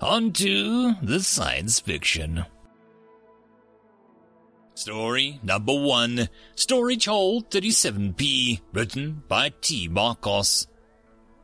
On to the science fiction. Story number one Storage Hold 37B, written by T. Marcos.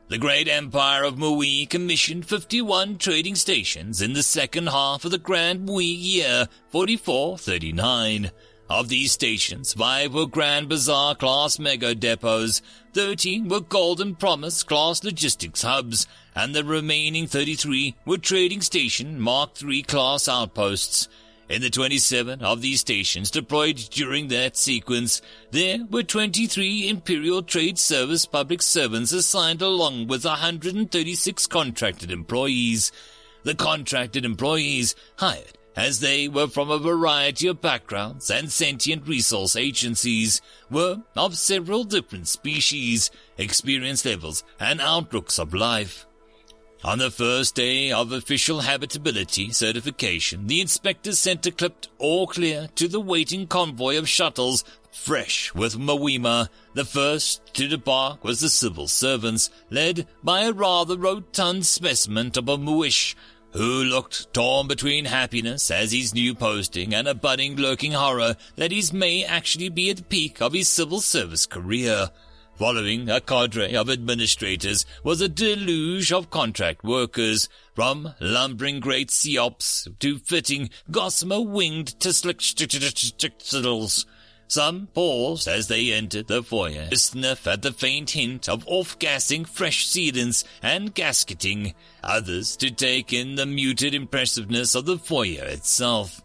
The great empire of Mui commissioned 51 trading stations in the second half of the Grand Mui year 4439. Of these stations, five were Grand Bazaar class mega depots, 13 were Golden Promise class logistics hubs, and the remaining 33 were Trading Station Mark III class outposts. In the 27 of these stations deployed during that sequence, there were 23 Imperial Trade Service public servants assigned along with 136 contracted employees. The contracted employees hired as they were from a variety of backgrounds and sentient resource agencies, were of several different species, experience levels, and outlooks of life. On the first day of official habitability certification, the inspectors sent a clipped all clear to the waiting convoy of shuttles fresh with Mawima. The first to depart was the civil servants, led by a rather rotund specimen of a Muish who looked torn between happiness as his new posting and a budding lurking horror that his may actually be at the peak of his civil service career. Following a cadre of administrators was a deluge of contract workers, from lumbering great Seops to fitting gossamer winged Teslicks. Some paused as they entered the foyer to sniff at the faint hint of off-gassing fresh sealants and gasketing, others to take in the muted impressiveness of the foyer itself.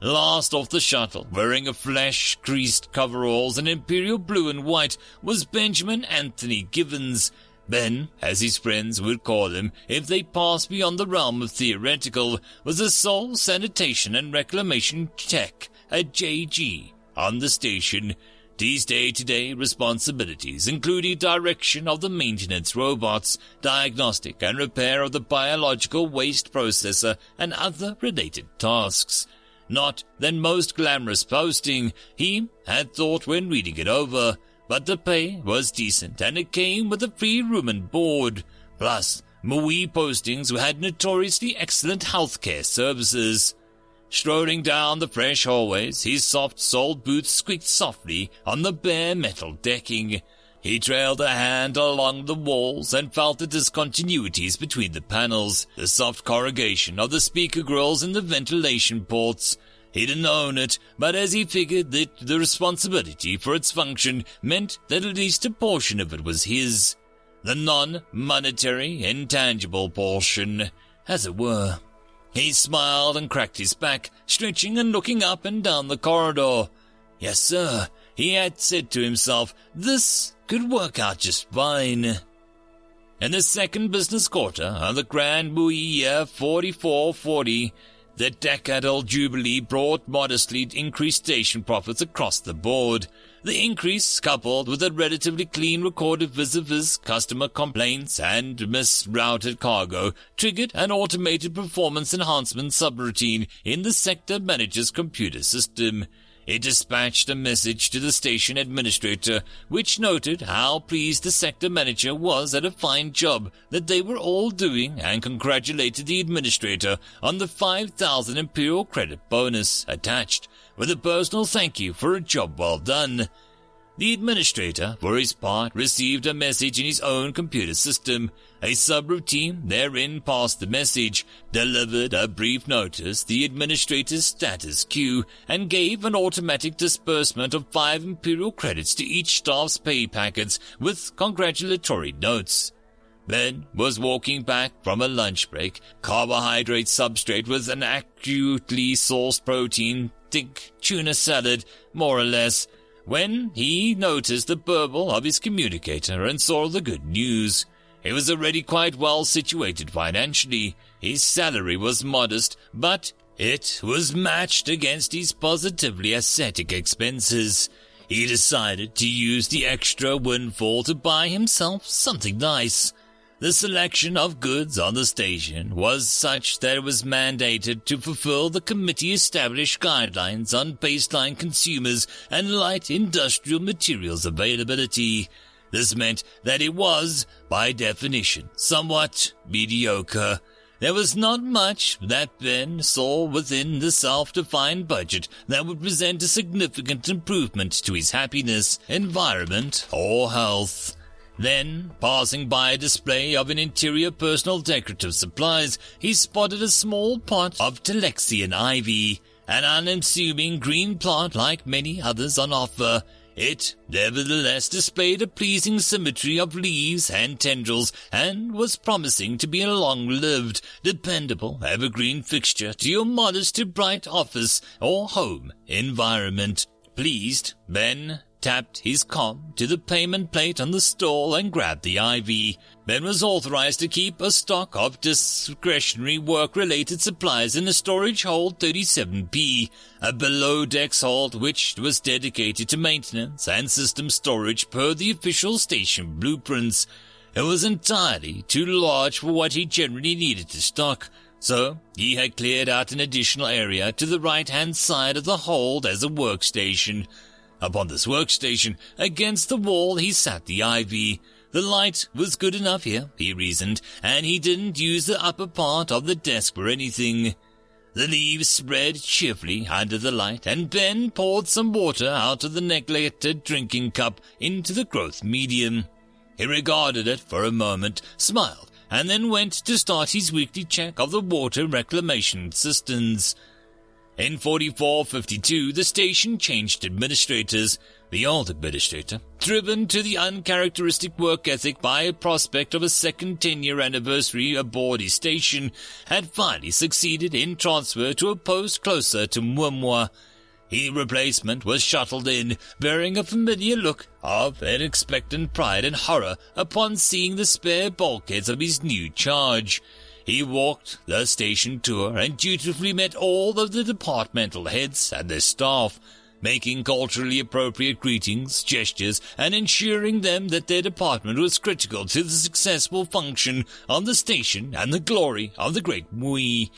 Last off the shuttle, wearing a flesh-creased coveralls in imperial blue and white, was Benjamin Anthony Givens. Ben, as his friends would call him if they passed beyond the realm of theoretical, was a sole sanitation and reclamation tech at JG on the station. These day-to-day responsibilities including direction of the maintenance robots, diagnostic and repair of the biological waste processor, and other related tasks. Not than most glamorous posting, he had thought when reading it over, but the pay was decent and it came with a free room and board. Plus, Mui postings had notoriously excellent healthcare services. Strolling down the fresh hallways, his soft-soled boots squeaked softly on the bare metal decking. He trailed a hand along the walls and felt the discontinuities between the panels, the soft corrugation of the speaker grills and the ventilation ports. He didn't own it, but as he figured that the responsibility for its function meant that at least a portion of it was his. The non-monetary, intangible portion, as it were. He smiled and cracked his back, stretching and looking up and down the corridor. Yes, sir, he had said to himself, this could work out just fine. In the second business quarter of the Grand Mui year 4440, the decadal jubilee brought modestly increased station profits across the board. The increase, coupled with a relatively clean record of vis-a-vis customer complaints and misrouted cargo, triggered an automated performance enhancement subroutine in the sector manager's computer system. It dispatched a message to the station administrator, which noted how pleased the sector manager was at a fine job that they were all doing and congratulated the administrator on the 5,000 Imperial credit bonus attached with a personal thank you for a job well done. The administrator, for his part, received a message in his own computer system. A subroutine therein passed the message, delivered a brief notice, the administrator's status quo, and gave an automatic disbursement of five imperial credits to each staff's pay packets with congratulatory notes. Ben was walking back from a lunch break, carbohydrate substrate with an acutely sourced protein, think tuna salad, more or less, when he noticed the burble of his communicator and saw the good news. He was already quite well situated financially. His salary was modest, but It was matched against his positively ascetic expenses. He decided to use the extra windfall to buy himself something nice. The selection of goods on the station was such that it was mandated to fulfill the committee established guidelines on baseline consumers and light industrial materials availability. This meant that it was, by definition, somewhat mediocre. There was not much that Ben saw within the self-defined budget that would present a significant improvement to his happiness, environment, or health. Then, passing by a display of an interior personal decorative supplies, he spotted a small pot of Telexian ivy, an unassuming green plant like many others on offer. It nevertheless displayed a pleasing symmetry of leaves and tendrils, and was promising to be a long-lived, dependable, evergreen fixture to your modest to bright office or home environment. Pleased, Ben tapped his com to the payment plate on the stall and grabbed the ivy. Ben was authorized to keep a stock of discretionary work-related supplies in the storage hold 37B, a below-decks hold which was dedicated to maintenance and system storage per the official station blueprints. It was entirely too large for what he generally needed to stock, so he had cleared out an additional area to the right-hand side of the hold as a workstation. Upon this workstation, against the wall, he sat the ivy. The light was good enough here, he reasoned, and he didn't use the upper part of the desk for anything. The leaves spread cheerfully under the light, and Ben poured some water out of the neglected drinking cup into the growth medium. He regarded it for a moment, smiled, and then went to start his weekly check of the water reclamation systems. In 4452, the station changed administrators. The old administrator, driven to the uncharacteristic work ethic by a prospect of a second 10-year anniversary aboard his station, had finally succeeded in transfer to a post closer to Mwemwa. His replacement was shuttled in, bearing a familiar look of expectant pride and horror upon seeing the spare bulkheads of his new charge. He walked the station tour and dutifully met all of the departmental heads and their staff, making culturally appropriate greetings, gestures, and ensuring them that their department was critical to the successful function of the station and the glory of the Great Mui.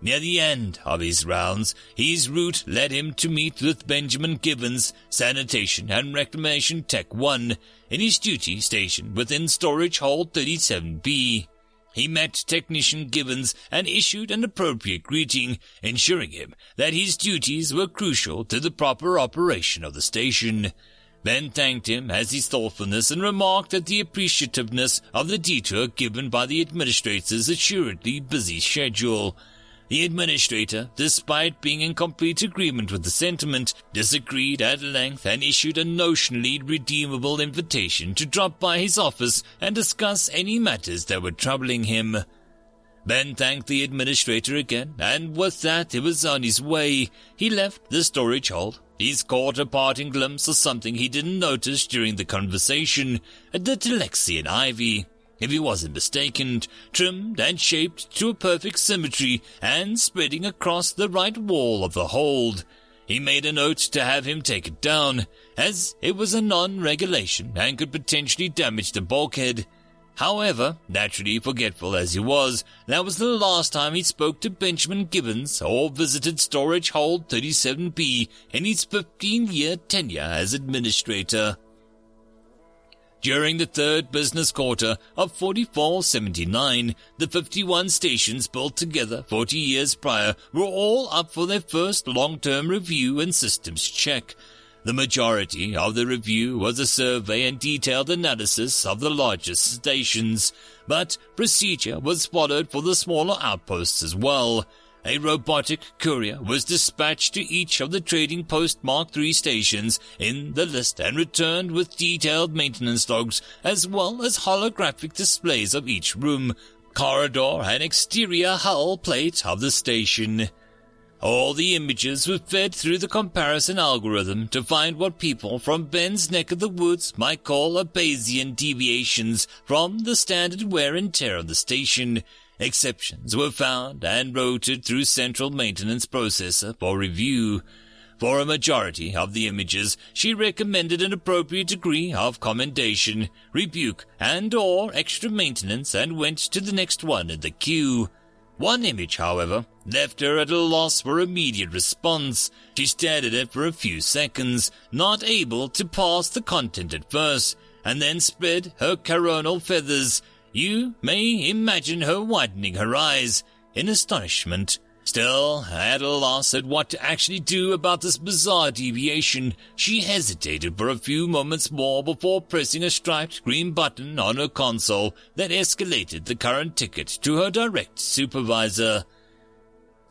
Near the end of his rounds, his route led him to meet with Benjamin Gibbons, Sanitation and Reclamation Tech 1, in his duty station within Storage Hold 37B. He met Technician Gibbons and issued an appropriate greeting, ensuring him that his duties were crucial to the proper operation of the station. Ben thanked him as his thoughtfulness and remarked at the appreciativeness of the detour given by the administrator's assuredly busy schedule. The administrator, despite being in complete agreement with the sentiment, disagreed at length and issued a notionally redeemable invitation to drop by his office and discuss any matters that were troubling him. Ben thanked the administrator again, and with that he was on his way. He left the storage hold. He's caught a parting glimpse of something he didn't notice during the conversation, the Telexian ivy if he wasn't mistaken, trimmed and shaped to a perfect symmetry and spreading across the right wall of the hold. He made a note to have him take it down, as it was a non-regulation and could potentially damage the bulkhead. However, naturally forgetful as he was, that was the last time he spoke to Benjamin Gibbons or visited Storage Hold 37B in his 15-year tenure as administrator. During the third business quarter of 4479, the 51 stations built together 40 years prior were all up for their first long-term review and systems check. The majority of the review was a survey and detailed analysis of the largest stations, but procedure was followed for the smaller outposts as well. A robotic courier was dispatched to each of the Trading Post Mark III stations in the list and returned with detailed maintenance logs as well as holographic displays of each room, corridor, and exterior hull plate of the station. All the images were fed through the comparison algorithm to find what people from Ben's neck of the woods might call a Bayesian deviations from the standard wear and tear of the station. Exceptions were found and routed through central maintenance processor for review. For a majority of the images, she recommended an appropriate degree of commendation, rebuke, and or extra maintenance and went to the next one in the queue. One image, however, left her at a loss for immediate response. She stared at it for a few seconds, not able to pass the content at first, and then spread her coronal feathers. You may imagine her widening her eyes in astonishment. Still, at a loss at what to actually do about this bizarre deviation, she hesitated for a few moments more before pressing a striped green button on her console that escalated the current ticket to her direct supervisor.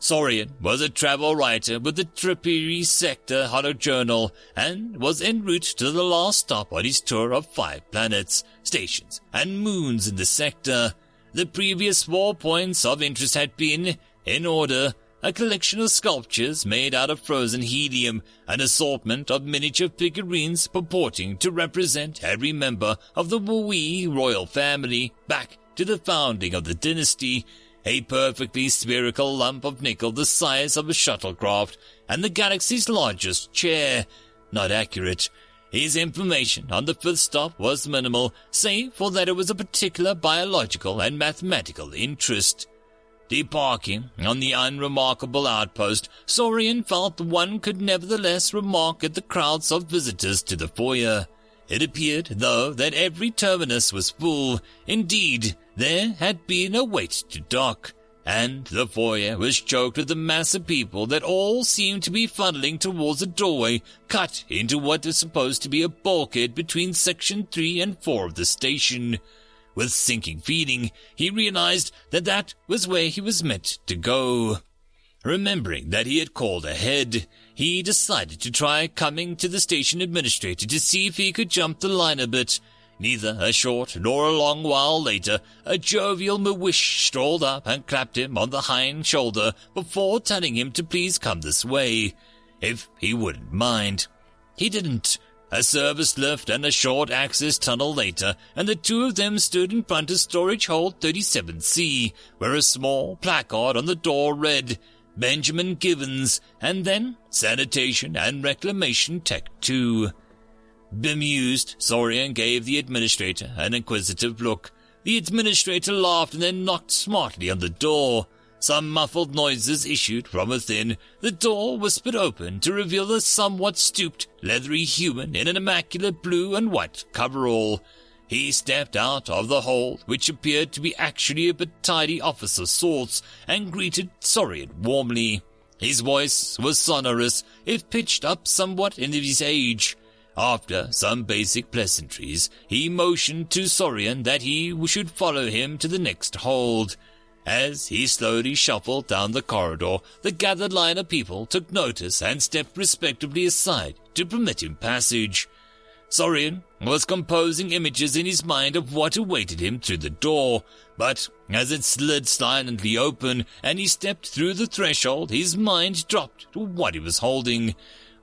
Saurian was a travel writer with the Tripiri Sector Journal and was en route to the last stop on his tour of five planets, stations, and moons in the sector. The previous four points of interest had been, in order, a collection of sculptures made out of frozen helium, an assortment of miniature figurines purporting to represent every member of the Wui royal family back to the founding of the dynasty, a perfectly spherical lump of nickel the size of a shuttlecraft, and the galaxy's largest chair. Not accurate. His information on the fifth stop was minimal, save for that it was a particular biological and mathematical interest. Debarking on the unremarkable outpost, Saurian felt one could nevertheless remark at the crowds of visitors to the foyer. It appeared, though, that every terminus was full. Indeed, there had been a wait to dock, and the foyer was choked with a mass of people that all seemed to be funneling towards a doorway cut into what is supposed to be a bulkhead between section 3 and 4 of the station. With sinking feeling, he realized that that was where he was meant to go. Remembering that he had called ahead, he decided to try coming to the station administrator to see if he could jump the line a bit. Neither a short nor a long while later, a jovial Mawish strolled up and clapped him on the hind shoulder before telling him to please come this way, if he wouldn't mind. He didn't. A service lift and a short access tunnel later, and the two of them stood in front of storage hold 37C, where a small placard on the door read, Benjamin Givens, and then Sanitation and Reclamation Tech 2. Bemused, Saurian gave the administrator an inquisitive look. The administrator laughed and then knocked smartly on the door. Some muffled noises issued from within. The door whispered open to reveal a somewhat stooped, leathery human in an immaculate blue and white coverall. He stepped out of the hold, which appeared to be actually a but tidy office of sorts, and greeted Saurian warmly. His voice was sonorous, if pitched up somewhat in his age. After some basic pleasantries, he motioned to Saurian that he should follow him to the next hold. As he slowly shuffled down the corridor, the gathered line of people took notice and stepped respectfully aside to permit him passage. Saurian was composing images in his mind of what awaited him through the door, but as it slid silently open and he stepped through the threshold, his mind dropped to what he was holding.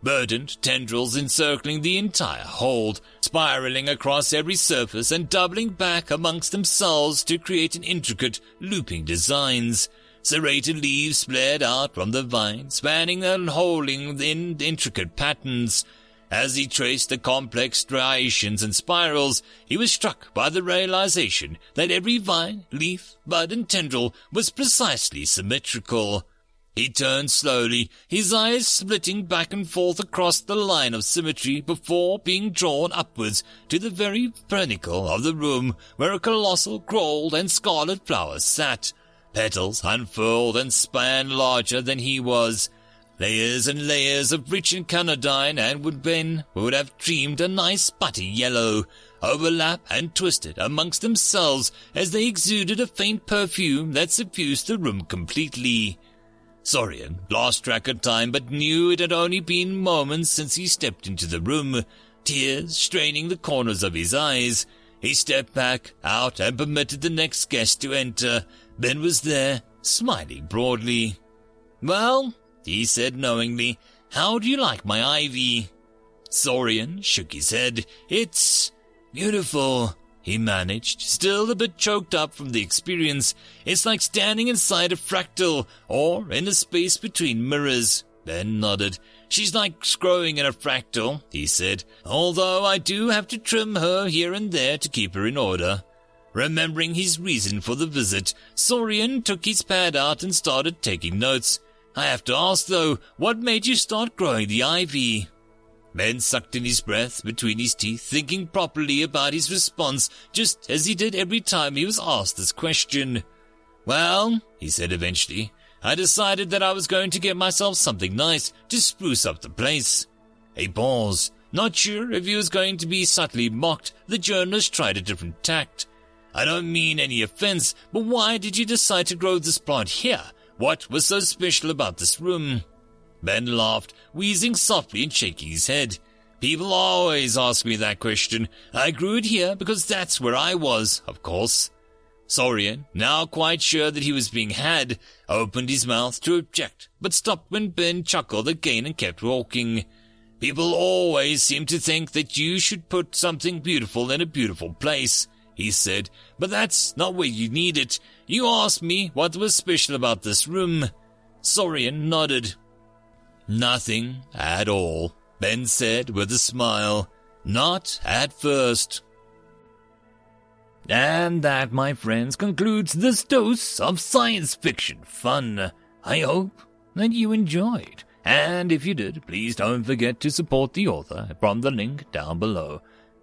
Burdened tendrils encircling the entire hold, spiraling across every surface and doubling back amongst themselves to create an intricate, looping designs. Serrated leaves spread out from the vine, spanning and holding in intricate patterns. As he traced the complex striations and spirals, he was struck by the realization that every vine, leaf, bud, and tendril was precisely symmetrical. He turned slowly, his eyes splitting back and forth across the line of symmetry before being drawn upwards to the very pinnacle of the room where a colossal gold and scarlet flower sat, petals unfurled and span larger than he was, Layers and layers of rich incarnadine and would Ben would have dreamed a nice butty yellow, overlap and twisted amongst themselves as they exuded a faint perfume that suffused the room completely. Saurian lost track of time but knew it had only been moments since he stepped into the room, tears straining the corners of his eyes. He stepped back, out, and permitted the next guest to enter. Ben was there, smiling broadly. Well, he said knowingly, How do you like my ivy? Saurian shook his head. It's beautiful, he managed, still a bit choked up from the experience. It's like standing inside a fractal, or in a space between mirrors. Ben nodded. She's like growing in a fractal, he said, although I do have to trim her here and there to keep her in order. Remembering his reason for the visit, Saurian took his pad out and started taking notes. I have to ask though, what made you start growing the ivy? Ben sucked in his breath between his teeth, thinking properly about his response, just as he did every time he was asked this question. Well, he said eventually, I decided that I was going to get myself something nice to spruce up the place. A pause. Not sure if he was going to be subtly mocked, the journalist tried a different tact. I don't mean any offense, but why did you decide to grow this plant here? What was so special about this room? Ben laughed, wheezing softly and shaking his head. People always ask me that question. I grew it here because that's where I was, of course. Saurian, now quite sure that he was being had, opened his mouth to object, but stopped when Ben chuckled again and kept walking. People always seem to think that you should put something beautiful in a beautiful place, he said, but that's not where you need it. You asked me what was special about this room. Saurian nodded. Nothing at all, Ben said with a smile. Not at first. And that, my friends, concludes this dose of science fiction fun. I hope that you enjoyed. And if you did, please don't forget to support the author from the link down below.